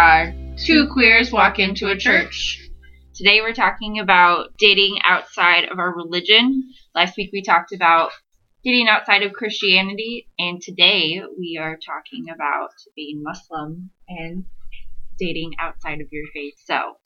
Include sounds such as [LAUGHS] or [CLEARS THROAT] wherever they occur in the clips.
are Two Queers Walk Into a Church. Today we're talking about dating outside of our religion. Last week we talked about dating outside of Christianity, and today we are talking about being Muslim and dating outside of your faith. So,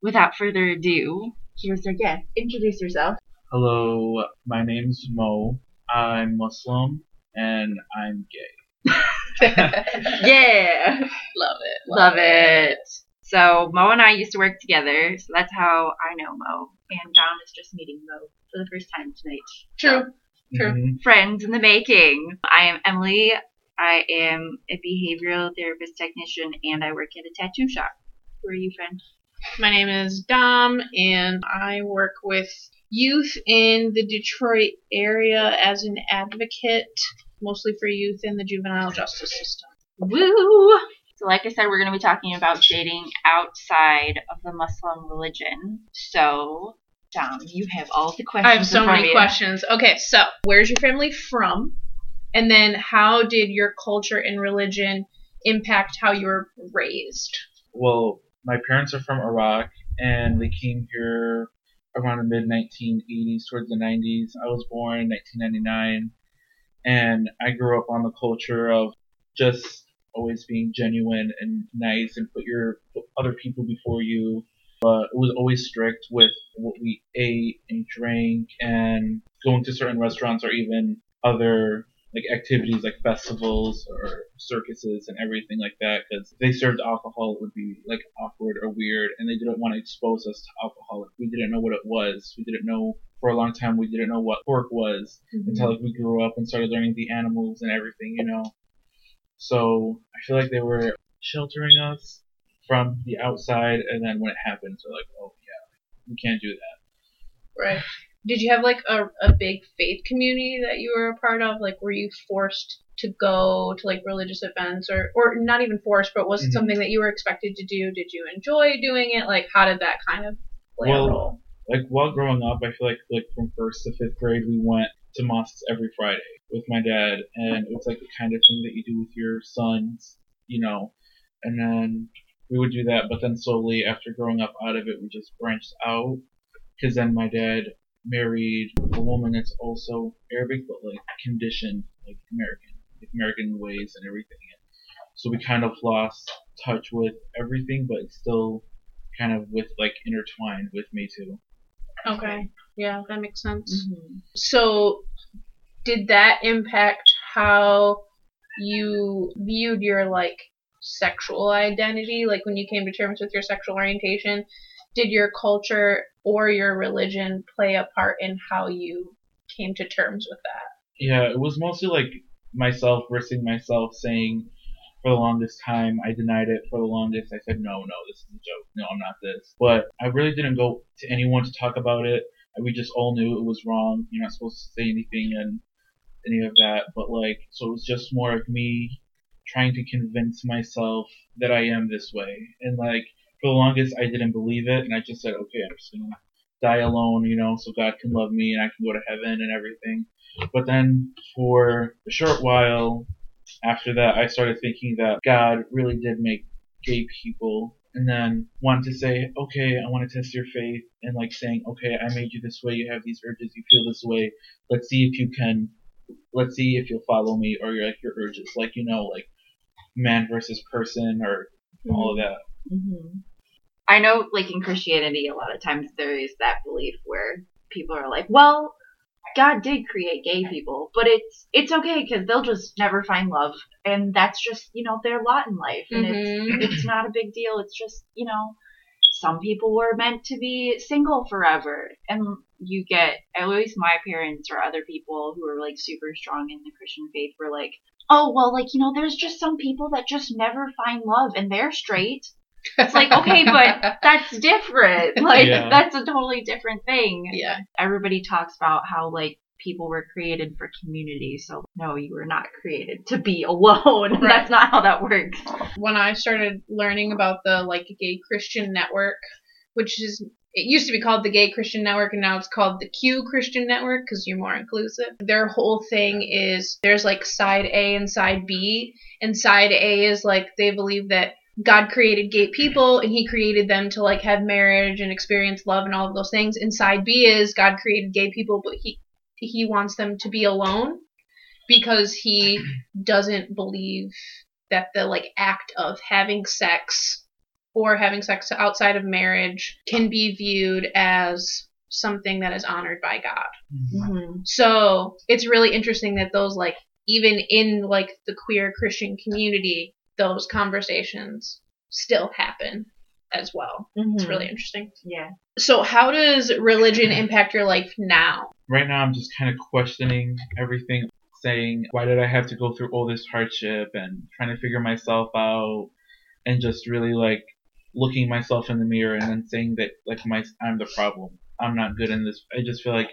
without further ado, here's our guest. Introduce yourself. Hello, my name's Mo. I'm Muslim and I'm gay. [LAUGHS] [LAUGHS] yeah, [LAUGHS] Love it. love it. So Mo and I used to work together, so that's how I know Mo. And John is just meeting Mo for the first time tonight. True. True. Mhm. friends in the making. I am Emily. I am a behavioral therapist technician and I work at a tattoo shop. Who are you, friend? My name is Dom, and I work with youth in the Detroit area as an advocate, mostly for youth in the juvenile justice system. Woo! So, like I said, we're going to be talking about dating outside of the Muslim religion. So, Dom, you have all the questions. I have so many you. questions. Okay, so where's your family from? And then how did your culture and religion impact how you were raised? Well, my parents are from Iraq and they came here around the mid 1980s, towards the 90s. I was born in 1999 and I grew up on the culture of just always being genuine and nice and put your put other people before you. But it was always strict with what we ate and drank and going to certain restaurants or even other like activities like festivals or circuses and everything like that because they served alcohol it would be like awkward or weird and they didn't want to expose us to alcohol. Like, we didn't know what it was. We didn't know for a long time we didn't know what pork was mm-hmm. until like we grew up and started learning the animals and everything you know? So i feel like they were sheltering us from the outside and then when it happens they're like oh yeah we can't do that. Right. Did you have like a, a big faith community that you were a part of? Like, were you forced to go to like religious events, or or not even forced, but was it Mhm. something that you were expected to do? Did you enjoy doing it? Like, how did that kind of play Well, a role? like while growing up, I feel like like from first to fifth grade, we went to mosques every Friday with my dad, and it was like the kind of thing that you do with your sons, you know. And then we would do that, but then slowly after growing up out of it, we just branched out, because then my dad married a woman that's also Arabic, but like conditioned like American, like American ways and everything. So we kind of lost touch with everything, but it's still kind of with like intertwined with me too. Okay. Yeah, that makes sense. Mhm. So, did that impact how you viewed your like sexual identity? Like when you came to terms with your sexual orientation, did your culture or your religion play a part in how you came to terms with that? Yeah, it was mostly like myself versus myself saying for the longest time I denied it for the longest. I said no, no, this is a joke. No, I'm not this. But I really didn't go to anyone to talk about it. We just all knew it was wrong. You're not supposed to say anything and any of that. But like, so it was just more of me trying to convince myself that I am this way. And like for the longest I didn't believe it and I just said, okay, I'm just gonna die alone, you know, so God can love me and I can go to heaven and everything. But then for a short while after that, I started thinking that God really did make gay people. And then wanted to say, okay, I want to test your faith. And like saying, okay, I made you this way. You have these urges. You feel this way. Let's see if you can, let's see if you'll follow me or your, like your urges. Like, you know, like man versus person or all of that. Mhm. I know, like in Christianity, a lot of times there is that belief where people are like, "Well, God did create gay people, but it's it's okay because they'll just never find love, and that's just you know their lot in life, and Mhm. it's it's not a big deal. It's just you know some people were meant to be single forever, and you get at least my parents or other people who are like super strong in the Christian faith were like, oh well, like you know there's just some people that just never find love, and they're straight. It's like, okay, but that's different. [LAUGHS] Like, Yeah. that's a totally different thing. yeah. Everybody talks about how, like, people were created for community. So, no, you were not created to be [LAUGHS] alone. Right. That's not how that works. when I started learning about the like gay Christian network, which is it used to be called the Gay Christian Network, and now it's called the Q Christian Network because you're more inclusive. Their whole thing is there's like side A and side B, and side A is like they believe that God created gay people and he created them to like have marriage and experience love and all of those things. And side B is God created gay people, but he he wants them to be alone because he [CLEARS THROAT] doesn't believe that the like act of having sex or having sex outside of marriage can be viewed as something that is honored by God. Mm-hmm. So it's really interesting that those like even in like the queer Christian community, those conversations still happen as well. It's Mm-hmm. really interesting. yeah. So how does religion impact your life now? right now I'm just kind of questioning everything, saying, why did I have to go through all this hardship and trying to figure myself out and just really like looking myself in the mirror and then saying that like my I'm the problem. I'm not good in this. I just feel like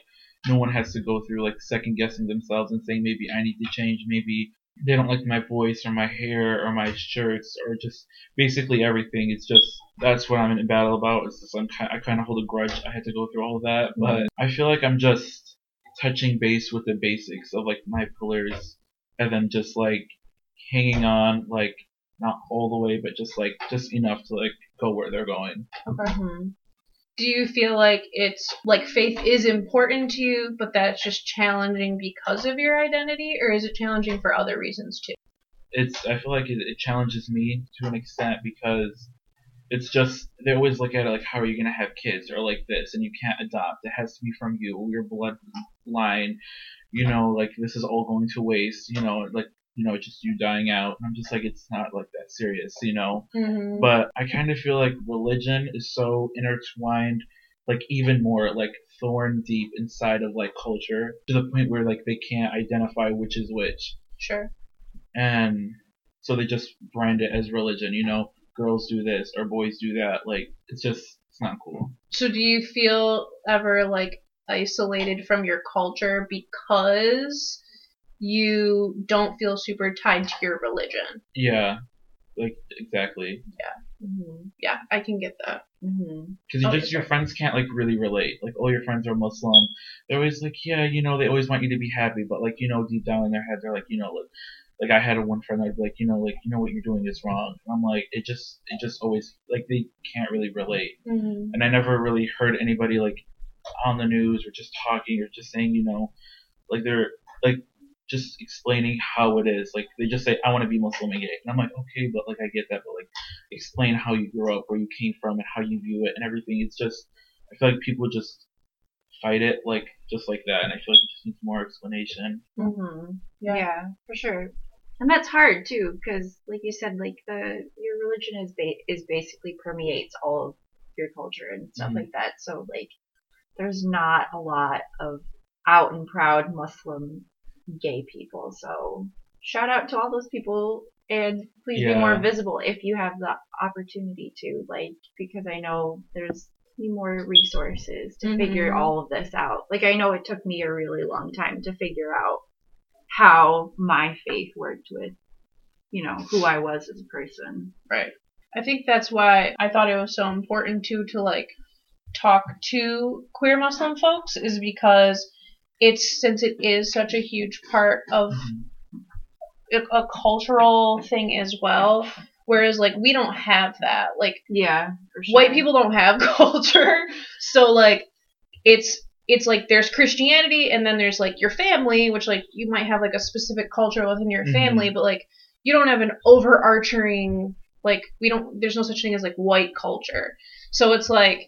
no one has to go through like second guessing themselves and saying maybe I need to change, maybe they don't like my voice or my hair or my shirts or just basically everything. It's just that's what I'm in a battle about. It's just I'm ki- I kind of hold a grudge. I had to go through all of that, but I feel like I'm just touching base with the basics of like my pillars and then just like hanging on like not all the way but just like just enough to like go where they're going. Mm-hmm. Do you feel like it's like faith is important to you, but that's just challenging because of your identity, or is it challenging for other reasons too? It's I feel like it, it challenges me to an extent because it's just they always look at it like how are you gonna have kids or like this and you can't adopt it has to be from you your bloodline you know like this is all going to waste you know like you know just you dying out and I'm just like it's not like that serious you know Mm-hmm. but I kind of feel like religion is so intertwined, like even more like thorn deep inside of like culture to the point where like they can't identify which is which, Sure. and so they just brand it as religion. You know, girls do this or boys do that. Like it's just it's not cool. So do you feel ever like isolated from your culture because you don't feel super tied to your religion? Yeah, like exactly. Mm-hmm. Yeah, I can get that. Mm-hmm. Because Okay, just your friends can't like really relate. Like all your friends are Muslim. They're always like, yeah, you know, they always want you to be happy, but like you know, deep down in their head, they're like, you know, like, like I had a one friend that'd be like, you know, like you know what you're doing is wrong. And I'm like, it just, it just always like they can't really relate. Mm-hmm. And I never really heard anybody like on the news or just talking or just saying, you know, like they're like just explaining how it is. Like they just say, I want to be Muslim and gay. And I'm like, okay, but like I get that, but like explain how you grew up, where you came from, and how you view it, and everything. It's just I feel like people just fight it like just like that, and I feel like it just needs more explanation. Mm-hmm. Yeah. Yeah. for sure. And that's hard too, because like you said, like the your religion is ba- is basically permeates all of your culture and stuff Mhm. like that. So like, there's not a lot of out and proud Muslim gay people. So shout out to all those people and please be more visible if you have the opportunity to, like, because I know there's be more resources to figure Mhm. all of this out. Like I know it took me a really long time to figure out how my faith worked with, you know, who I was as a person. Right. I think that's why I thought it was so important too to like talk to queer Muslim folks is because it's since it is such a huge part of a, a cultural thing as well. Whereas like we don't have that. Like Yeah, for sure. white people don't have [LAUGHS] culture, so like it's it's like there's Christianity and then there's like your family, which like you might have like a specific culture within your Mhm. family, but like you don't have an overarching like we don't there's no such thing as like white culture. So it's like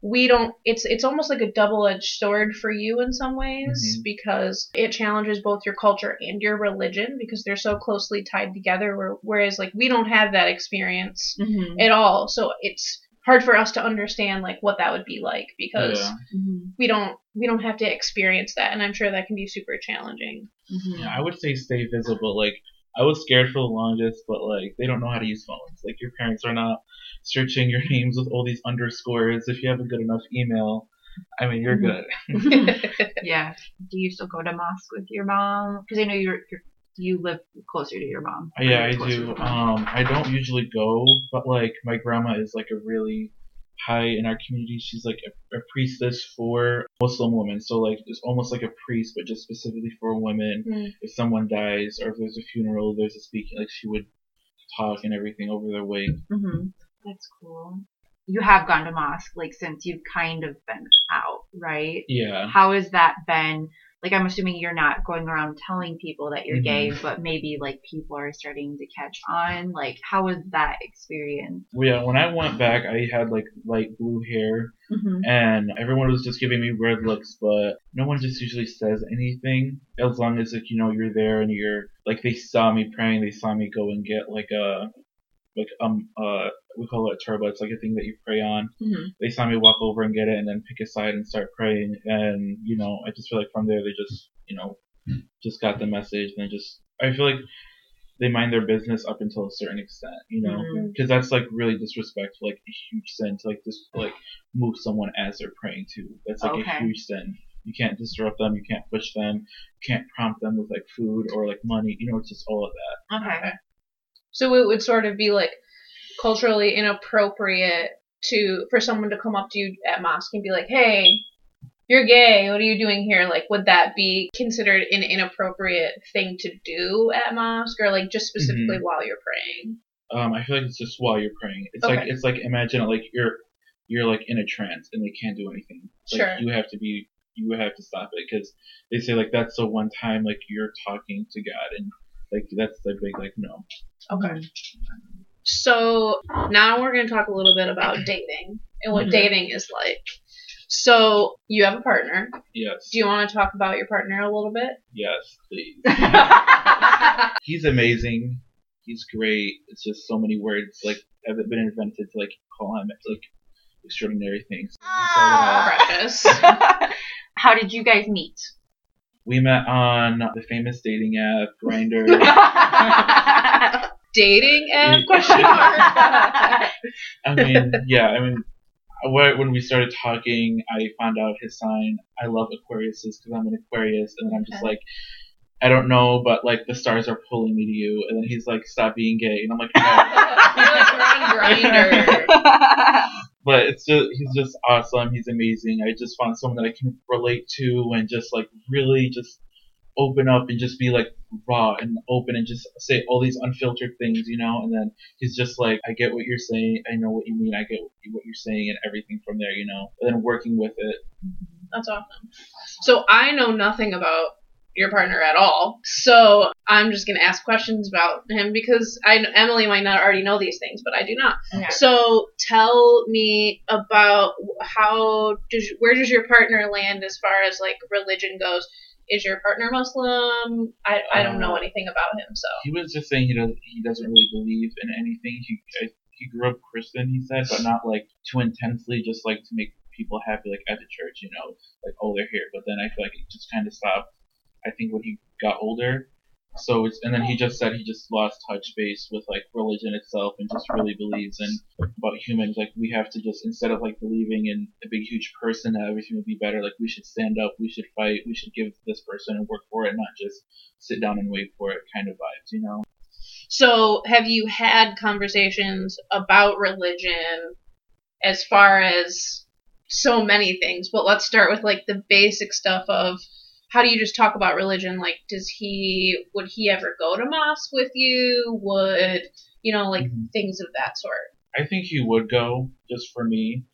we don't it's it's almost like a double-edged sword for you in some ways Mhm. because it challenges both your culture and your religion because they're so closely tied together where, whereas like we don't have that experience Mhm. at all. So it's hard for us to understand like what that would be like because Yeah. Mhm. we don't we don't have to experience that and I'm sure that can be super challenging. Mhm. Yeah, I would say stay visible. Like I was scared for the longest, but like they don't know how to use phones. Like your parents are not searching your [LAUGHS] names with all these underscores. If you have a good enough email, I mean you're Mhm. good. [LAUGHS] [LAUGHS] Yeah. Do you still go to mosque with your mom? Because I know you're, you're you live closer to your mom. Yeah, I do. Um, I don't usually go, but like my grandma is like a really high in our community. She's like a, a priestess for Muslim women. So like it's almost like a priest, but just specifically for women. Mm. If someone dies or if there's a funeral, there's a speaking. Like she would talk and everything over their wake. hmm That's cool. You have gone to mosque like since you've kind of been out, right? Yeah. How has that been? Like I'm assuming you're not going around telling people that you're gay, but maybe like people are starting to catch on. Like how was that experience? Well, yeah. When I went back, I had like light blue hair, Mm-hmm. and everyone was just giving me weird looks, but no one just usually says anything as long as like you know you're there and you're like they saw me praying, they saw me go and get like a like um uh we call it a turba, it's like a thing that you pray on. Mm-hmm. They saw me walk over and get it and then pick a side and start praying, and you know I just feel like from there they just you know just got the message and they just I feel like they mind their business up until a certain extent, you know Mhm. because that's like really disrespectful, like a huge sin to like just like move someone as they're praying to. That's like Okay. a huge sin. You can't disrupt them. You can't push them. You can't prompt them with like food or like money. You know, it's just all of that. Okay. So it would sort of be like culturally inappropriate to for someone to come up to you at mosque and be like, "Hey, you're gay. What are you doing here?" Like, would that be considered an inappropriate thing to do at mosque, or like just specifically Mm-hmm. while you're praying? Um, I feel like it's just while you're praying. It's like it's like imagine like you're you're like in a trance and they can't do anything. Like, Sure. You have to be you have to stop it because they say like that's the one time like you're talking to God and like that's the big like no. Okay. So now we're going to talk a little bit about dating and what Mhm. dating is like. So you have a partner. Yes. Do you want to talk about your partner a little bit? Yes, please. [LAUGHS] He's amazing. He's great. It's just so many words like have it been invented to like call him like extraordinary things. We started out- Precious. How did you guys meet? We met on the famous dating app Grindr. [LAUGHS] Dating app? Question [LAUGHS] mark. [LAUGHS] I mean, yeah. I mean, when we started talking, I found out his sign. I love Aquariuses because I'm an Aquarius, and then I'm just Okay. like. I don't know, but like the stars are pulling me to you, and then he's like, "Stop being gay," and I'm like, "No." [LAUGHS] I feel like on but it's just he's just awesome. He's amazing. I just found someone that I can relate to and just like really just open up and just be like raw and open and just say all these unfiltered things, you know. And then he's just like, I get what you're saying. I know what you mean. I get what you're saying and everything from there, you know. And then working with it. That's awesome. So I know nothing about your partner at all. So I'm just gonna ask questions about him because I Emily might not already know these things, but I do not. Okay. So tell me about how does where does your partner land as far as like religion goes? Is your partner Muslim? I, I don't know Uh, anything about him, so He was just saying he doesn't he doesn't really believe in anything. He I, he grew up Christian, he said, but not like too intensely, just like to make people happy, like at the church, you know, like oh they're here. But then I feel like it just kind of stopped. I think when he got older. So it's and then he just said he just lost touch base with like religion itself and just really believes in about humans. Like we have to just instead of like believing in a big huge person that everything will be better, like we should stand up, we should fight, we should give this person and work for it, not just sit down and wait for it kind of vibes, you know. So, have you had conversations about religion as far as so many things? But let's start with like the basic stuff of how do you just talk about religion? Like, does he, would he ever go to mosque with you? Would, you know, like Mhm. things of that sort? I think he would go just for me,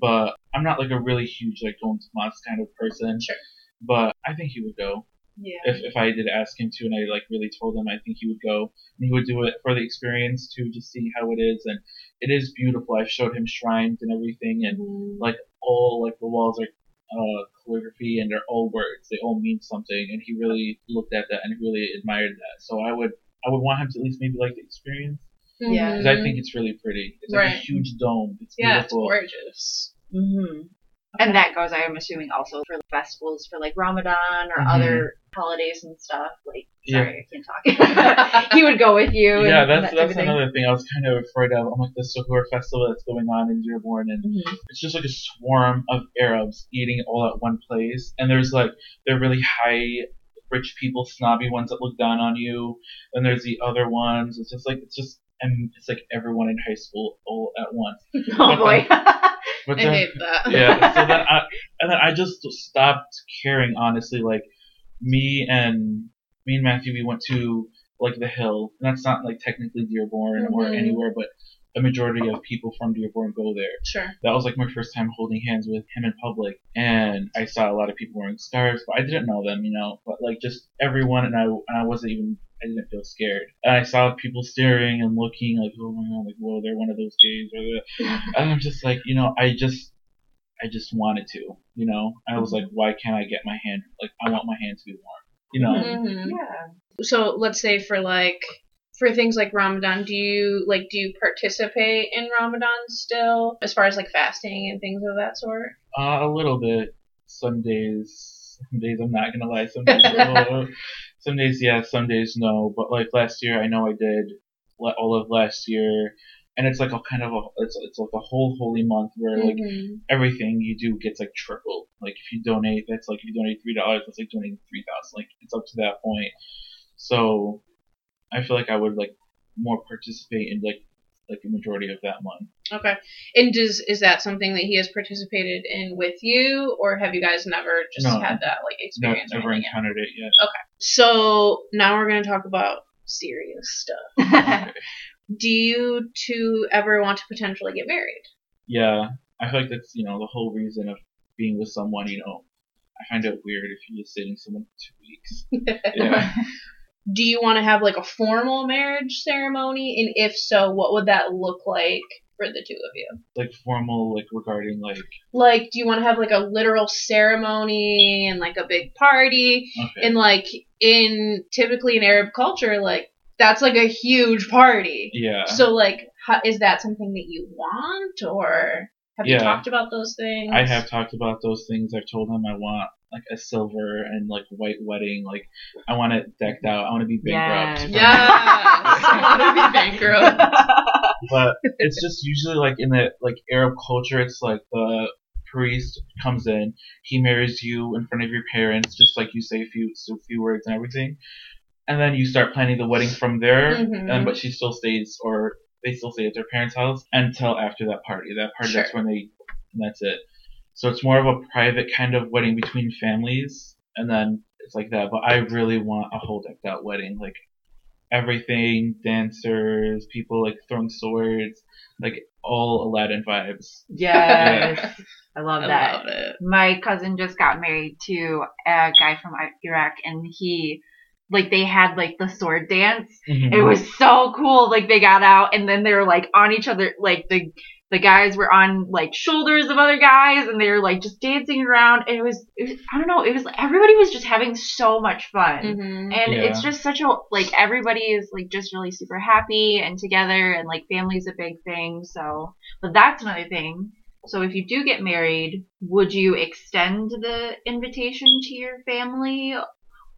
but I'm not like a really huge like going to mosque kind of person. Sure. But I think he would go Yeah. if if I did ask him to, and I like really told him. I think he would go, and he would do it for the experience to just see how it is, and it is beautiful. I showed him shrines and everything, and Mm-hmm. like all like the walls are uh, calligraphy and they're all words. They all mean something, and he really looked at that and really admired that. So I would I would want him to at least maybe like the experience Yeah. because I think it's really pretty. It's like a huge dome. It's yeah, it's beautiful. gorgeous. hmm And that goes, I'm assuming, also for festivals for like Ramadan or Mhm. other holidays and stuff. Like, Yeah. sorry, I can't talk. [LAUGHS] he would go with you. Yeah, and that's that that's another thing I was kind of afraid of. I'm like the Suhoor festival that's going on in Dearborn, and Mhm. it's just like a swarm of Arabs eating all at one place. And there's like they're really high, rich people, snobby ones that look down on you. And there's the other ones. It's just like it's just and it's like everyone in high school all at once. [LAUGHS] Oh boy. But I then, hate that. yeah. So then [LAUGHS] I and then I just stopped caring. Honestly, like me and me and Matthew, we went to like the hill, and that's not like technically Dearborn or Mhm. anywhere, but the majority of people from Dearborn go there. Sure. That was like my first time holding hands with him in public, and I saw a lot of people wearing scarves, but I didn't know them, you know. But like just everyone, and I and I wasn't even. I didn't feel scared. And I saw people staring and looking like, oh my god, like, whoa, they're one of those gays. Or they're- and I'm just like, you know, I just, I just wanted to, you know. I was like, why can't I get my hand? Like, I want my hand to be warm, you know. hmm yeah. So let's say for like for things like Ramadan, do you like do you participate in Ramadan still as far as like fasting and things of that sort? Uh, a little bit. Some days, some days I'm not gonna lie. Some days, [LAUGHS] some days yes, some days no. But like last year, I know I did all of last year, and it's like a kind of a it's it's like a whole holy month where like Mhm. everything you do gets like tripled. Like if you donate, that's like if you donate three dollars, that's like donating three thousand. Like it's up to that point. So I feel like I would like more participate in like like the majority of that month. Okay. And does is that something that he has participated in with you, or have you guys never just No. had that like experience? or never anything yet? encountered it yet. Okay. So now we're gonna talk about serious stuff. [LAUGHS] [LAUGHS] Do you two ever want to potentially get married? Yeah, I feel like that's you know the whole reason of being with someone. You know, I find it weird if you're just dating someone for two weeks. [LAUGHS] Yeah, Do you want to have like a formal marriage ceremony? And if so, what would that look like for the two of you? like formal, like regarding like Like, do you want to have like a literal ceremony and like a big party? okay, And like in typically in Arab culture, like that's like a huge party. yeah. So like, how, is that something that you want, or have you talked about those things? I have talked about those things. I've told him I want like a silver and like white wedding. Like I want it decked out. I want to be bankrupt. Yeah, Yes, I want to be [LAUGHS] bankrupt. but it's just usually like in the like Arab culture, it's like the priest comes in, he marries you in front of your parents, just like you say a few a few words and everything, and then you start planning the wedding from there. Mhm. And but she still stays, or they still stay at their parents' house until after that party. That party, that's when they, that's it. So it's more of a private kind of wedding between families, and then it's like that. But I really want a whole decked out wedding, like everything, dancers, people like throwing swords, like all Aladdin vibes. yes. I love that. I love it. my cousin just got married to a guy from Iraq, and he, like, they had like the sword dance. Mhm. It was so cool. Like, they got out, and then they were like on each other. Like the the guys were on like shoulders of other guys, and they were like just dancing around. And it was, it was I don't know. It was everybody was just having so much fun. Mhm. And Yeah. it's just such a like everybody is like just really super happy and together and like family's a big thing. So, but that's another thing. So if you do get married, would you extend the invitation to your family,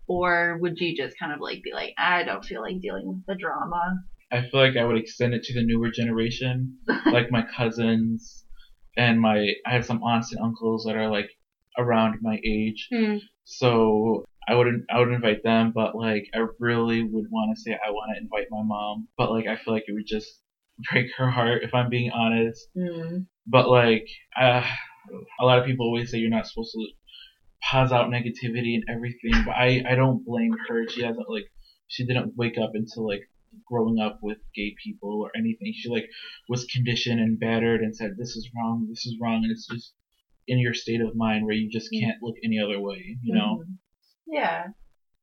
or would you just kind of like be like, I don't feel like dealing with the drama? I feel like I would extend it to the newer generation, [LAUGHS] like my cousins and my. I have some aunts and uncles that are like around my age, Hmm. so I wouldn't I would invite them. But like I really would want to say I want to invite my mom, but like I feel like it would just [LAUGHS] break her heart if I'm being honest. Mm. But like uh, a lot of people always say you're not supposed to pause out negativity and everything, but I I don't blame her. She hasn't like she didn't wake up until like growing up with gay people or anything. She like was conditioned and battered and said this is wrong, this is wrong, and it's just in your state of mind where you just can't look any other way, you know. Mhm. Yeah.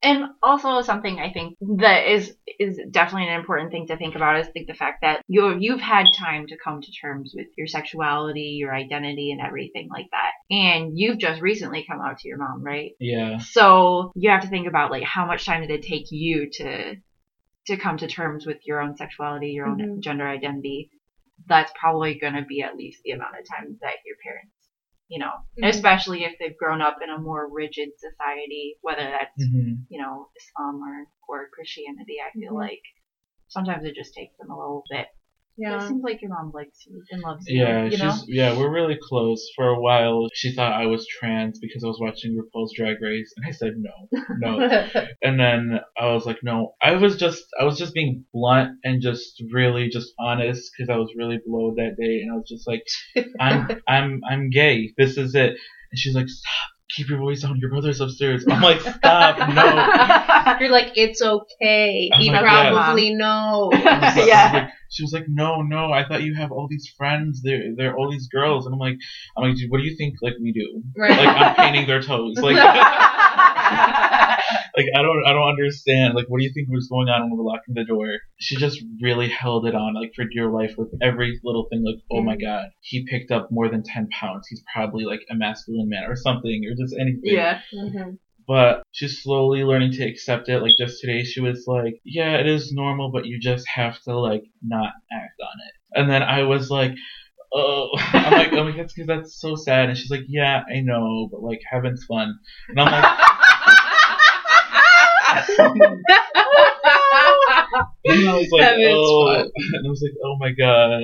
And also something I think that is is definitely an important thing to think about is like the fact that you you've had time to come to terms with your sexuality, your identity, and everything like that. And you've just recently come out to your mom, right? Yeah, So you have to think about like how much time did it take you to to come to terms with your own sexuality, your own Mhm. gender identity. That's probably going to be at least the amount of time that your parents, you know, Mhm. especially if they've grown up in a more rigid society, whether that's hmm you know Islam or or Christianity. I feel Mhm. like sometimes it just takes them a little bit It seems like your mom likes you and loves you. Yeah, you she's know. yeah, we're really close. For a while, she thought I was trans because I was watching RuPaul's Drag Race, and I said no, no. [LAUGHS] and then I was like, no, I was just I was just being blunt and just really just honest because I was really below that day, and I was just like, I'm [LAUGHS] I'm I'm gay. This is it. And she's like, stop. Keep your voice down. Your brother's upstairs. I'm like, stop. No. [LAUGHS] You're like, it's okay. I'm He like, yeah. probably knows. Like- Yeah. like- she was like, no, no. I thought you have all these friends. They're they're all these girls, and I'm like, I'm like, dude, what do you think? Like we do? Right. Like I'm painting their toes. [LAUGHS] Like [LAUGHS] like I don't I don't understand. Like what do you think was going on when we were locking the door? She just really held it on like for dear life with every little thing. Like oh my Mm. god, he picked up more than ten pounds. He's probably like a masculine man or something or just anything. yeah. Mhm. But she's slowly learning to accept it. Like just today, she was like, "Yeah, it is normal, but you just have to like not act on it." And then I was like, "Oh," [LAUGHS] I'm like, "I'm like that's because that's so sad." And she's like, "Yeah, I know, but like having fun." And I'm like, [LAUGHS] and I was like, Having's "Oh," fun. and I was like, "Oh my god."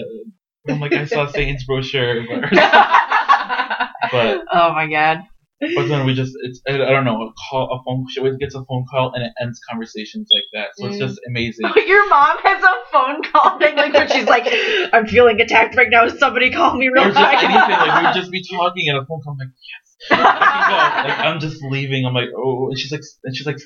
I'm like, I saw Satan's brochure, [LAUGHS] but, but oh my god. but then we just it's I I don't know a call a phone she always gets a phone call and it ends conversations like that so it's Mm. just amazing [LAUGHS] Your mom has a phone call thing like where she's like, I'm feeling attacked right now. Somebody call me real quick. or just quick. anything like we would [LAUGHS] just be talking and a phone call I'm like yes like, like, I'm just leaving I'm like oh and she's like and she's like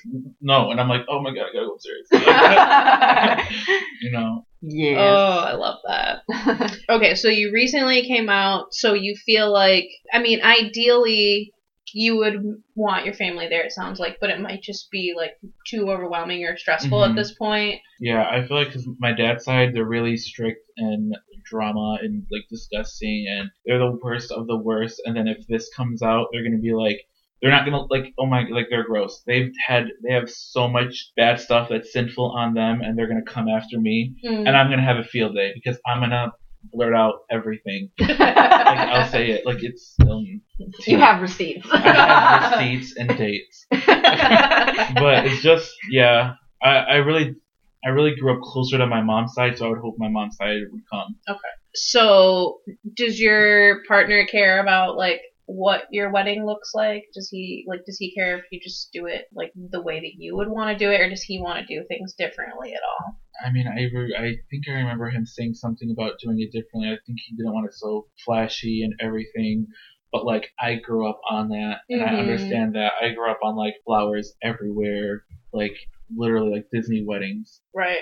no and I'm like oh my god I gotta go upstairs [LAUGHS] you know Yeah. Oh, I love that. [LAUGHS] Okay, so you recently came out, so you feel like, I mean, ideally, you would want your family there, it sounds like, but it might just be like too overwhelming or stressful at Mhm. this point. yeah I feel like because my dad's side they're really strict and drama and like disgusting and they're the worst of the worst and then if this comes out they're gonna be like they're not gonna like oh my like they're gross they've had they have so much bad stuff that's sinful on them and they're gonna come after me Mm. and i'm gonna have a field day because i'm gonna blurt out everything [LAUGHS] like i'll say it like it's um you have receipts. i have receipts and dates [LAUGHS] but it's just yeah I, I really I really grew up closer to my mom's side, so I would hope my mom's side would come. Okay. So, does your partner care about like what your wedding looks like? Does he like does he care if you just do it like the way that you would want to do it, or does he want to do things differently at all? I mean, I re- I think I remember him saying something about doing it differently. I think he didn't want it so flashy and everything. But like I grew up on that, and I Mhm. understand that. I grew up on like flowers everywhere, like literally like Disney weddings. Right.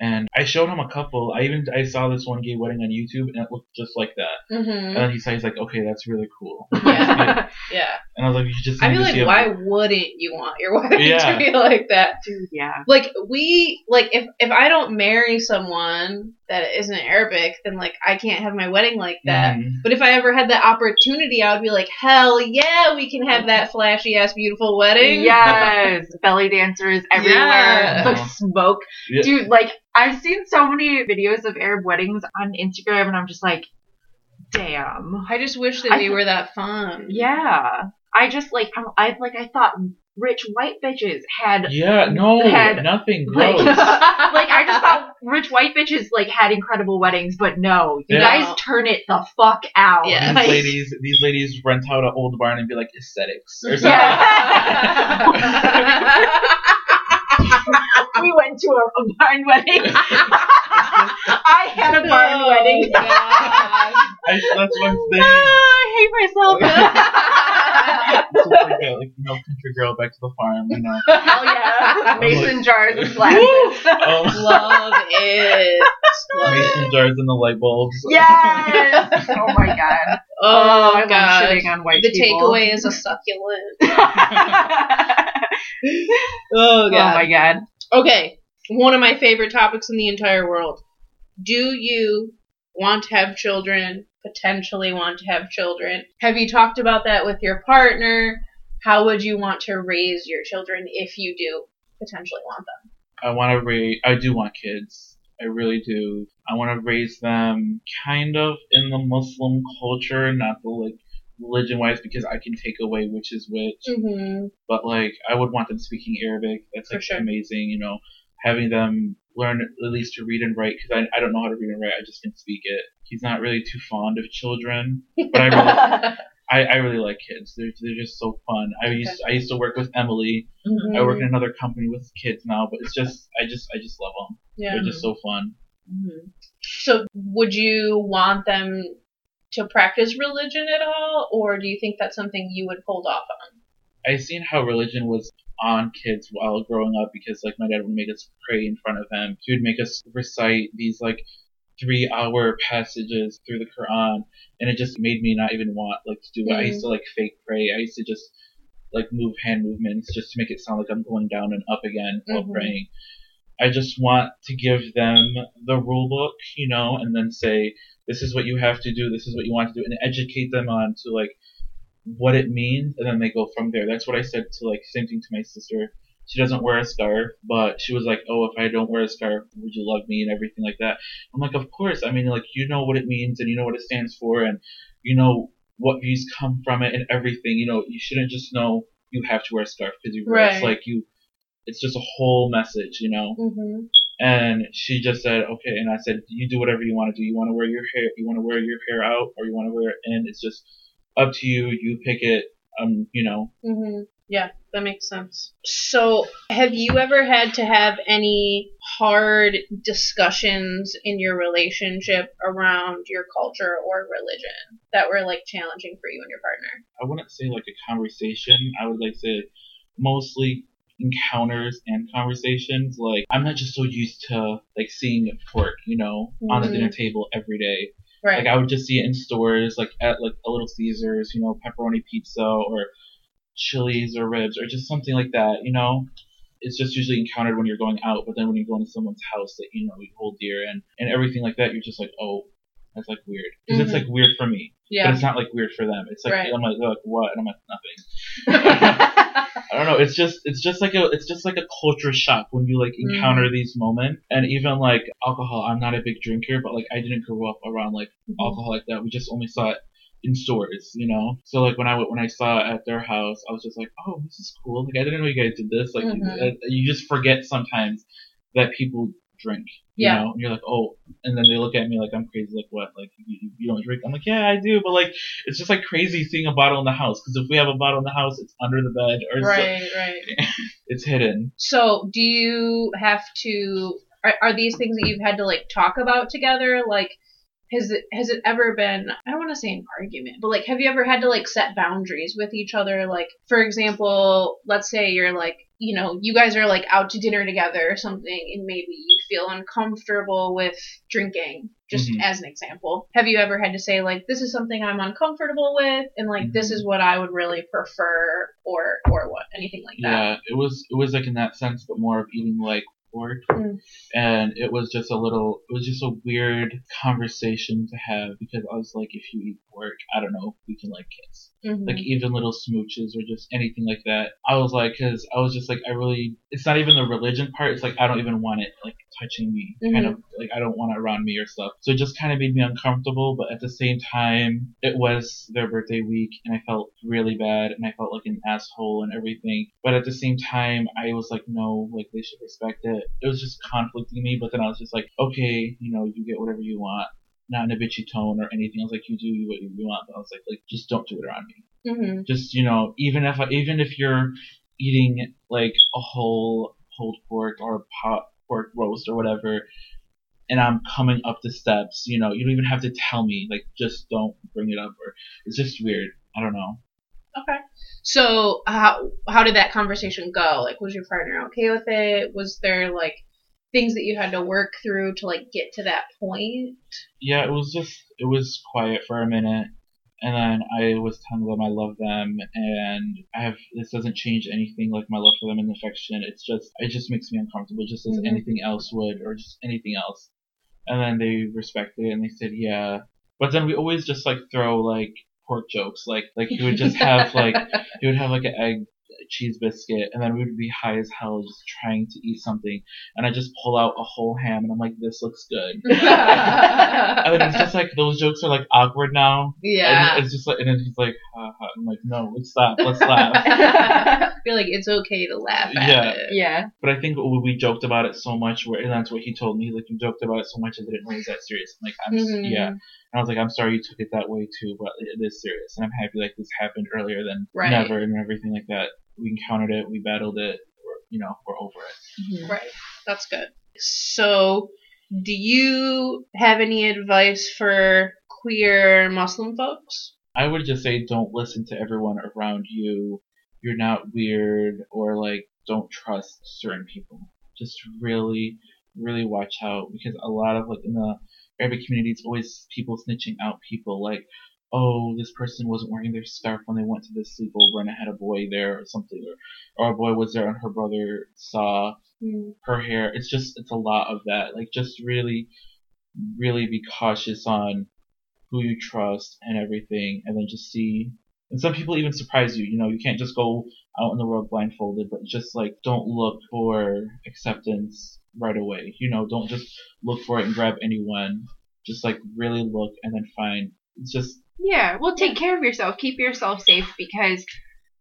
And I showed him a couple. I even I saw this one gay wedding on YouTube, and it looked just like that. Mm-hmm. And then he said, he's like, okay, that's really cool. [LAUGHS] Yeah. [LAUGHS] Yeah. And I was like, you just. I need feel to see like a- why wouldn't you want your [LAUGHS] wedding Yeah. to be like that? Dude, yeah. Like we like if if I don't marry someone that isn't Arabic, then like I can't have my wedding like that. Mhm. But if I ever had the opportunity, I would be like, hell yeah, we can have that flashy ass beautiful wedding. Yes, belly dancers everywhere, Yeah. the smoke, Yeah. dude. Like I've seen so many videos of Arab weddings on Instagram, and I'm just like, damn. I just wish that I we th- were that fun. Yeah, I just like I'm, I like I thought rich white bitches had Yeah, no, Had- nothing like, gross. [LAUGHS] like I just thought rich white bitches like had incredible weddings, but no, you Yeah. guys turn it the fuck out. Yeah. these Like- ladies, these ladies rent out an old barn and be like aesthetics or something. Yeah. [LAUGHS] we went to a, a barn wedding. [LAUGHS] I had a barn Oh, wedding. [LAUGHS] I, that's one thing. I hate myself. It's just like, a, like you country girl back to the farm. You know. Hell [LAUGHS] oh, yeah. Mason jars and glasses. Oh, Love it. Love mason it. jars and the light bulbs. yes. Oh my god. Oh, oh I love God. shitting on white The people. takeaway is a succulent. [LAUGHS] oh Oh, my god. Okay, one of my favorite topics in the entire world. Do you want to have children? Potentially want to have children? Have you talked about that with your partner? How would you want to raise your children if you do potentially want them? I want to raise. I do want kids. I really do. I want to raise them kind of in the Muslim culture, not the like religion wise, because I can take away which is which. Mm-hmm. But like, I would want them speaking Arabic. That's like sure. amazing. You know, having them learn at least to read and write because I, I don't know how to read and write. I just can speak it. He's not really too fond of children, but I really [LAUGHS] I, I really like kids. They're they're just so fun. I used I used to work with Emily. I work in another company with kids now, but it's just I just I just love them. yeah. They're just so fun. Mhm. So, would you want them to practice religion at all, or do you think that's something you would hold off on? I've seen how religion was on kids while growing up because like my dad would make us pray in front of him. He would make us recite these like three hour passages through the Quran and it just made me not even want like to do it. I used to like fake pray. I used to just like move hand movements just to make it sound like I'm going down and up again while Mhm. praying. I just want to give them the rule book, you know, and then say, this is what you have to do, this is what you want to do, and educate them on to like what it means, and then they go from there. That's what I said to like same thing to my sister. She doesn't wear a scarf, but she was like, "Oh, if I don't wear a scarf, would you love me?" and everything like that. I'm like, "Of course." I mean, like you know what it means, and you know what it stands for, and you know what views come from it, and everything. You know, you shouldn't just know you have to wear a scarf because you it. It's like you. It's just a whole message, you know. Mm-hmm. And she just said, okay. And I said, you do whatever you want to do. You want to wear your hair, you want to wear your hair out, or you want to wear it in. It's just up to you. You pick it. Um, you know, Mm-hmm. Yeah, that makes sense. So, have you ever had to have any hard discussions in your relationship around your culture or religion that were like challenging for you and your partner? I wouldn't say like a conversation. I would like say mostly encounters and conversations. Like I'm not just so used to like seeing pork, you know, on the dinner table every day. Right. Like I would just see it in stores, like at like a Little Caesars, you know, pepperoni pizza or chilies or ribs or just something like that, you know. It's just usually encountered when you're going out, but then when you go into someone's house that you know you hold dear and and everything like that, you're just like, oh, that's like weird because Mhm. it's like weird for me, but it's not like weird for them. It's like Right. I'm like, they're like what, and I'm like nothing. [LAUGHS] I don't know. It's just it's just like a it's just like a culture shock when you like encounter these moments. And even like alcohol, I'm not a big drinker, but like I didn't grow up around like alcohol like that. We just only saw it in stores, you know. So like when I when I saw it at their house, I was just like, oh, this is cool. Like I didn't know you guys did this. Like Mhm. uh, you just forget sometimes that people drink. You Yeah. know, and you're like, oh, and then they look at me like I'm crazy. Like what? Like you, you don't drink? I'm like, yeah, I do. But like, it's just like crazy seeing a bottle in the house. Because if we have a bottle in the house, it's under the bed or so- Right, right. [LAUGHS] it's hidden. So, do you have to? Are, are these things that you've had to like talk about together? Like, has it has it ever been? I don't want to say an argument, but like, have you ever had to like set boundaries with each other? Like, for example, let's say you're like, you know, you guys are like out to dinner together or something, and maybe you feel uncomfortable with drinking. Just Mhm. as an example, have you ever had to say like, this is something I'm uncomfortable with, and like, this Mhm. is what I would really prefer, or or what, anything like that? Yeah, it was it was like in that sense, but more of eating like pork, Mm. and it was just a little, it was just a weird conversation to have because I was like, if you eat pork, I don't know if we can like kiss, Mhm. like even little smooches or just anything like that. I was like, because I was just like, I really, it's not even the religion part. It's like I don't even want it like touching me, kind Mm-hmm. of like I don't want it around me or stuff. So it just kind of made me uncomfortable, but at the same time, it was their birthday week, and I felt really bad, and I felt like an asshole and everything. But at the same time, I was like, no, like they should respect it. It was just conflicting me, but then I was just like, okay, you know, you get whatever you want. Not in a bitchy tone or anything. I was like, you do what you want, but I was like, like just don't do it around me Mhm. just you know even if even if you're eating like a whole pulled pork or pot pork roast or whatever and i'm coming up the steps you know you don't even have to tell me like just don't bring it up or it's just weird i don't know Okay. So how how did that conversation go? Like, was your partner okay with it? Was there like things that you had to work through to like get to that point? yeah it was just it was quiet for a minute and then I was telling them I love them and I have this doesn't change anything like my love for them and affection. It's just it just makes me uncomfortable just as Mhm. anything else would or just anything else. And then they respected it and they said yeah. But then we always just like throw like pork jokes. Like like he would just [LAUGHS] have like he would have like an egg cheese biscuit and then we would be high as hell just trying to eat something and I just pull out a whole ham and I'm like this looks good. [LAUGHS] And then it's just like those jokes are like awkward now. yeah. And it's just like, and then he's like, ha, ha. I'm like, no, let's stop, let's laugh. [LAUGHS] feel like it's okay to laugh at Yeah. it. Yeah. But I think we we joked about it so much, where and that's what he told me. Like, you joked about it so much, and I didn't raise that serious. I'm like, I'm s- Mhm. yeah. And I was like, I'm sorry you took it that way too, but it is serious, and I'm happy like this happened earlier than Right. never and everything like that. We encountered it, we battled it, we're, you know, we're over it. Right. That's good. So, do you have any advice for queer Muslim folks? I would just say don't listen to everyone around you. You're not weird or like don't trust certain people. Just really, really watch out because a lot of like in the Arabic community, it's always people snitching out people like, oh, this person wasn't wearing their scarf when they went to this sleepover and I had a boy there or something, or, or a boy was there and her brother saw hmm. her hair. It's just it's a lot of that. Like just really, really be cautious on who you trust and everything, and then just see. And some people even surprise you. You know, you can't just go out in the world blindfolded, but just like don't look for acceptance right away. You know, don't just look for it and grab anyone. Just like really look and then find. It's just Yeah, well, take care of yourself. Keep yourself safe because,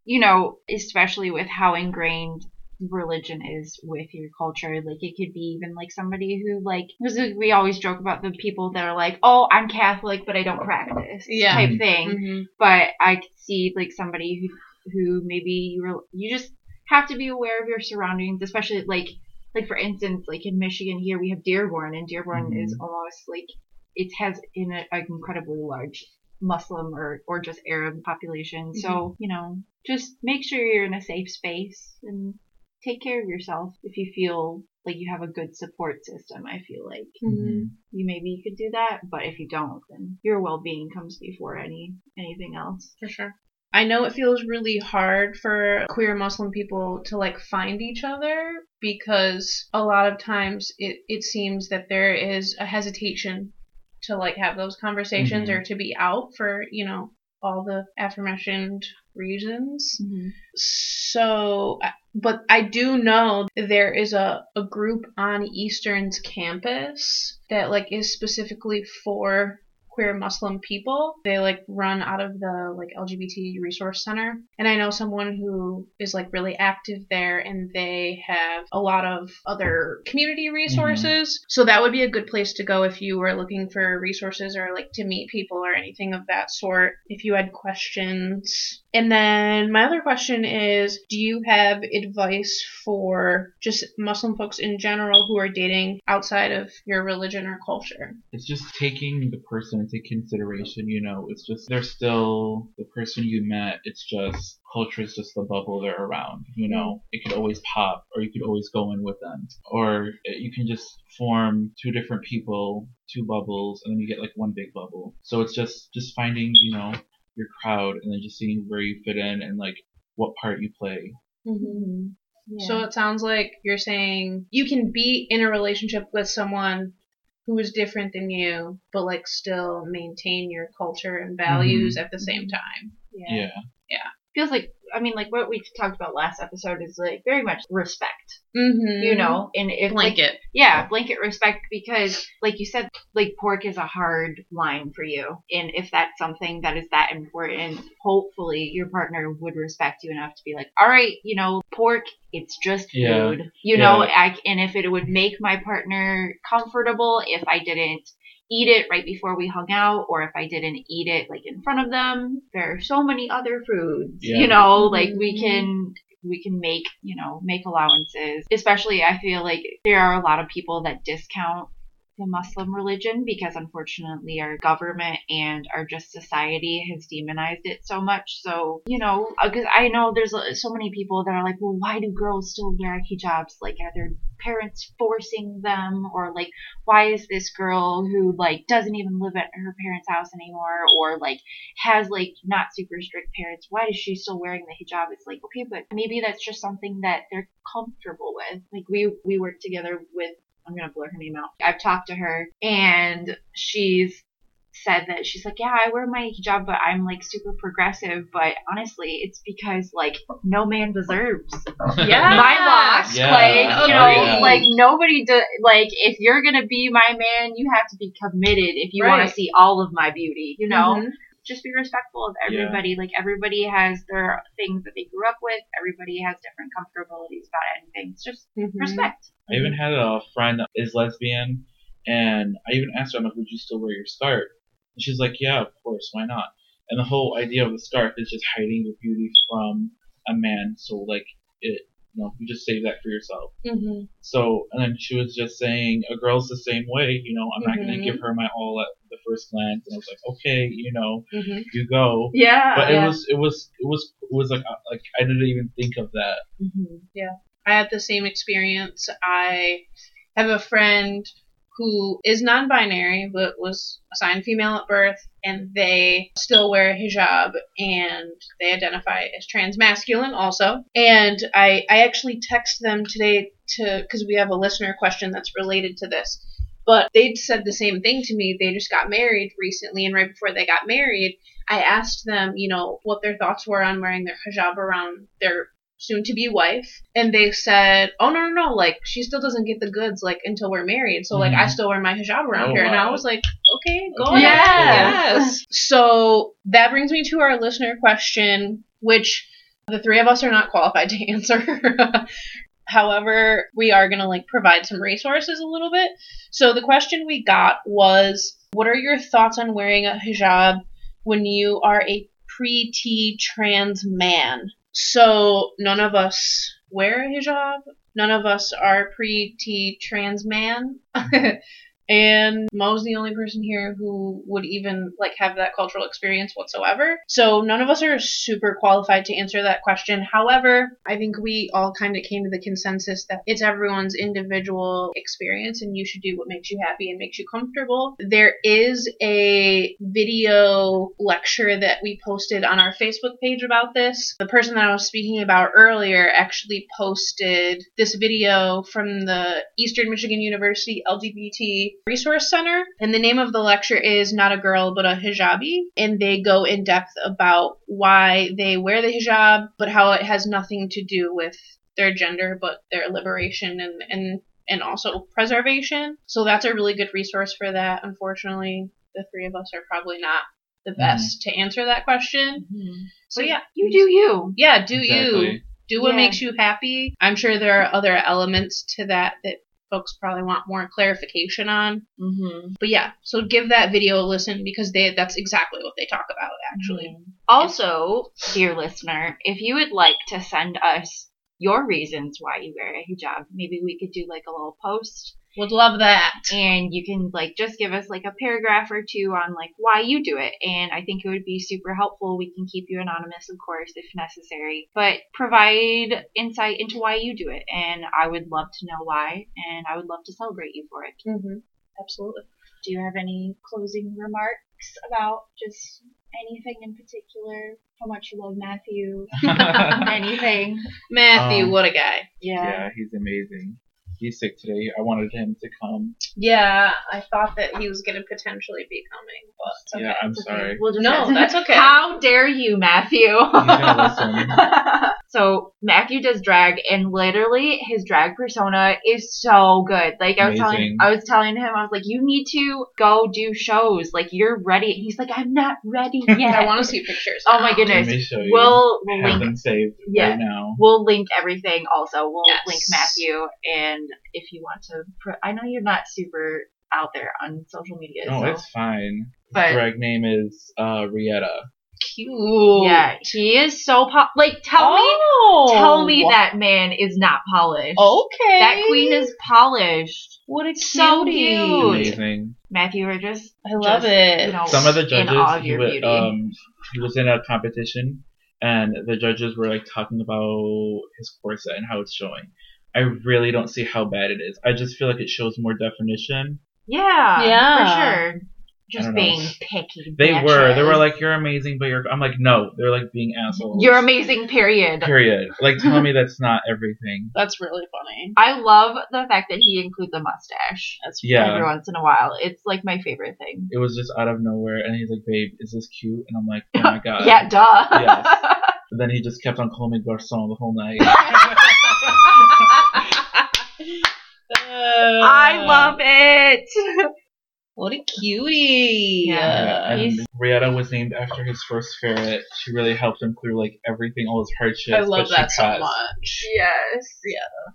you know, especially with how ingrained religion is with your culture, like it could be even like somebody who like because we always joke about the people that are like, oh, I'm Catholic, but I don't practice, Yeah. type thing. Mm-hmm. But I could see like somebody who who maybe you were you just have to be aware of your surroundings, especially like like for instance, like in Michigan here we have Dearborn, and Dearborn Mhm. is almost like it has in an incredibly large Muslim or or just Arab population. So you know, just make sure you're in a safe space and take care of yourself if you feel like you have a good support system. I feel like Mm-hmm. you maybe you could do that, but if you don't, then your well-being comes before any anything else. For sure. I know it feels really hard for queer Muslim people to like find each other because a lot of times it, it seems that there is a hesitation to like have those conversations Mhm. or to be out for, you know, all the aforementioned reasons. So, but I do know there is a, a group on Eastern's campus that like is specifically for queer Muslim people. They like run out of the like LGBT resource center. And I know someone who is like really active there and they have a lot of other community mm-hmm. resources. So that would be a good place to go if you were looking for resources or like to meet people or anything of that sort. If you had questions. And then my other question is do you have advice for just Muslim folks in general who are dating outside of your religion or culture? it's just taking the person into consideration, you know. It's just they're still the person you met. It's just culture is just the bubble they're around, you know. It could always pop, or you could always go in with them, or eh, you can just form two different people, two bubbles, and then you get like one big bubble. So it's just just finding, you know, your crowd, and then just seeing where you fit in and like what part you play. Mm-hmm. So it sounds like you're saying you can be in a relationship with someone who is different than you, but like still maintain your culture and values mm-hmm. at the same mm-hmm. time. yeah. Yeah. Feels like I mean, like what we talked about last episode is like very much respect, Mm-hmm. you know, and if like, yeah, blanket respect because, like you said, like pork is a hard line for you, and if that's something that is that important, hopefully your partner would respect you enough to be like, all right, you know, pork, it's just Yeah. food, you know, I and if it would make my partner comfortable if I didn't eat it right before we hung out or if I didn't eat it like in front of them. There are so many other foods, Yeah. you know, mm-hmm. like we can we can make, you know, make allowances. Especially I feel like there are a lot of people that discount the Muslim religion because unfortunately our government and our just society has demonized it so much. So, you know, because I know there's so many people that are like, well, why do girls still wear hijabs? Like, are their parents forcing them? Or like, why is this girl who like doesn't even live at her parents' house anymore or like has like not super strict parents, why is she still wearing the hijab? It's like, okay, but maybe that's just something that they're comfortable with. Like we we work together with I'm gonna blur her name out. I've talked to her and she's said that she's like, Yeah, I wear my hijab but I'm like super progressive, but honestly it's because like no man deserves [LAUGHS] Yeah. my box. Yeah. Like, you know, Yeah. like nobody do like if you're gonna be my man, you have to be committed if you want to see all of my beauty, you know? Mhm. Just be respectful of Yeah. everybody. Like everybody has their things that they grew up with. Everybody has different comfortabilities about anything. It's just Mhm. respect. I even had a friend that is lesbian, and I even asked her, I'm like, would you still wear your scarf? And she's like, yeah, of course, why not? And the whole idea of the scarf is just hiding your beauty from a man, so like it, you know, you just save that for yourself. Mhm. So, and then she was just saying, a girl's the same way, you know, I'm not Mhm. gonna give her my all at the first glance. And I was like, okay, you know, Mhm. you go. Yeah. But yeah. it was, it was, it was, it was like, like I didn't even think of that. Yeah. I had the same experience. I have a friend who is non binary but was assigned female at birth, and they still wear a hijab and they identify as trans masculine also. And I, I actually text them today to because we have a listener question that's related to this. But they said the same thing to me. They just got married recently, and right before they got married, I asked them, you know, what their thoughts were on wearing their hijab around their soon to be wife and they said oh no no no like she still doesn't get the goods like until we're married so like i Mhm. still wear my hijab around Oh, here and i was like okay go Okay, ahead cool. yes so that brings me to our listener question which the three of us are not qualified to [LAUGHS] answer however we are going to like provide some resources a little bit so the question we got was what are your thoughts on wearing a hijab when you are a pre-T trans man. So none of us wear a hijab. None of us are pre-T trans man. [LAUGHS] and Mo's the only person here who would even like have that cultural experience whatsoever. So none of us are super qualified to answer that question. However, I think we all kind of came to the consensus that it's everyone's individual experience and you should do what makes you happy and makes you comfortable. There is a video lecture that we posted on our Facebook page about this. The person that I was speaking about earlier actually posted this video from the Eastern Michigan University LGBT Resource Center. And the name of the lecture is Not a Girl But a Hijabi. And they go in depth about why they wear the hijab, but how it has nothing to do with their gender, but their liberation and, and and also preservation. So that's a really good resource for that. Unfortunately, the three of us are probably not the mm-hmm. best to answer that question. Mm-hmm. So yeah, You do you. yeah, do you do what Yeah. makes you happy? I'm sure there are other elements to that that folks probably want more clarification on. Mm-hmm. But yeah, so give that video a listen because they that's exactly what they talk about actually. Also, dear listener, if you would like to send us your reasons why you wear a hijab, maybe we could do like a little post Would love that. and you can like just give us like a paragraph or two on like why you do it and i think it would be super helpful we can keep you anonymous of course if necessary but provide insight into why you do it and i would love to know why and i would love to celebrate you for it Mm-hmm. Absolutely. do you have any closing remarks about just anything in particular how much you love matthew [LAUGHS] anything Matthew, Um, what a guy. yeah, he's amazing. He's sick today. I wanted him to come. Yeah, I thought that he was going to potentially be coming, but okay. Yeah, I'm sorry. We'll just No, that's [LAUGHS] okay. How dare you, Matthew? gonna [LAUGHS] so Matthew does drag, and literally his drag persona is so good. Like I was telling, I was telling him, I was like, you need to go do shows. Like you're ready. He's like, I'm not ready [LAUGHS] yet. I want to see pictures. Oh my goodness. Let me show you. We'll we'll have link them saved Yeah. right now. We'll link everything also. We'll Yes. link Matthew and if you want to pr- I know you're not super out there on social media. No, so it's fine. His But- drag name is uh, Rietta. Cute. yeah, he is so po- like tell me oh, tell me that man is not polished. Okay. That queen is polished. what a so cutie. cute. Amazing. Matthew are I love just, it. You know, Some of the judges, of he, your wa- beauty. um, he was in a competition, and the judges were like talking about his corset and how it's showing. I really don't see how bad it is. I just feel like it shows more definition. yeah, Yeah. for sure. Just don't know. being picky. They were. They were like, "You're amazing," but you're. I'm like, no. They're like being assholes. you're amazing. Period. Period. Like, tell me [LAUGHS] that's not everything. That's really funny. I love the fact that he includes a mustache. That's Yeah. every once in a while. It's like my favorite thing. It was just out of nowhere, and he's like, "Babe, is this cute?" And I'm like, "Oh [LAUGHS] my god." yeah, duh. Yes. But [LAUGHS] then he just kept on calling me garçon the whole night. I love it. [LAUGHS] What a cutie. Yeah. and he's- Rihanna was named after his first ferret. She really helped him through like everything, all his hardships. I love but she that so passed. much. Yes. Yeah.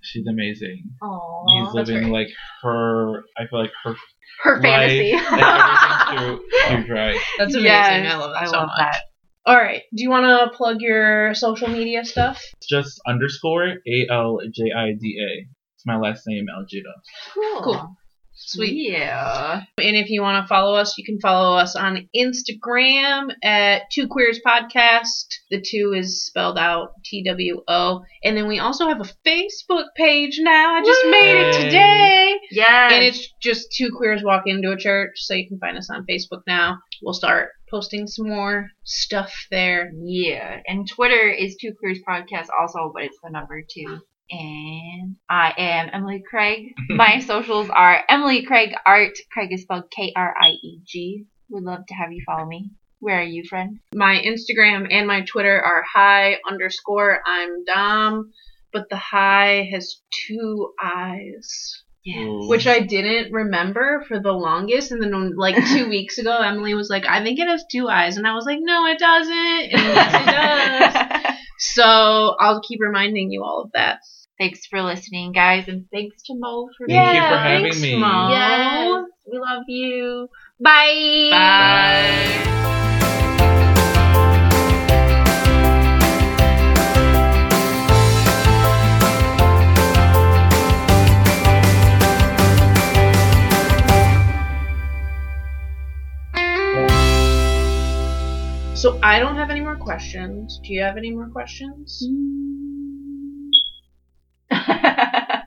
She's amazing. Aww. He's that's living great. like her. I feel like her Her fantasy. life and everything through, through [LAUGHS] Dry. That's amazing. Yes, I love that I so love much. that. All right. Do you want to plug your social media stuff? It's just underscore A L J I D A. It's my last name, Aljida. Cool. Cool. Sweet. Yeah. And if you want to follow us, you can follow us on Instagram at Two Queers Podcast. The two is spelled out T W O. And then we also have a Facebook page now. I just made it today. Yeah. And it's just Two Queers Walk Into a Church. So you can find us on Facebook now. We'll start posting some more stuff there. Yeah, and Twitter is Two Queers Podcast also, but it's the number two. And I am Emily Krieg. [LAUGHS] My socials are Emily Krieg Art. Krieg is spelled K R I E G. Would love to have you follow me. Where are you, friend? My Instagram and my Twitter are hi underscore I'm Dom. But the hi has two eyes. Ooh. which I didn't remember for the longest. And then, like two [LAUGHS] weeks ago, Emily was like, "I think it has two eyes," and I was like, "No, it doesn't." And yes, it does. [LAUGHS] So I'll keep reminding you all of that. Thanks for listening, guys, and thanks to Mo for Thank you being for having thanks, me. Mo. Yes, we love you. Bye. Bye. So I don't have any more questions. Do you have any more questions? Mm. [LAUGHS]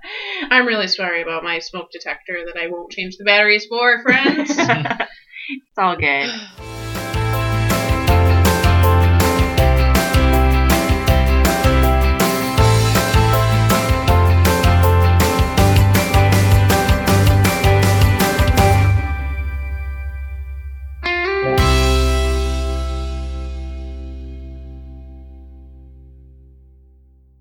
I'm really sorry about my smoke detector that I won't change the batteries for, friends. [LAUGHS] it's all good. [LAUGHS]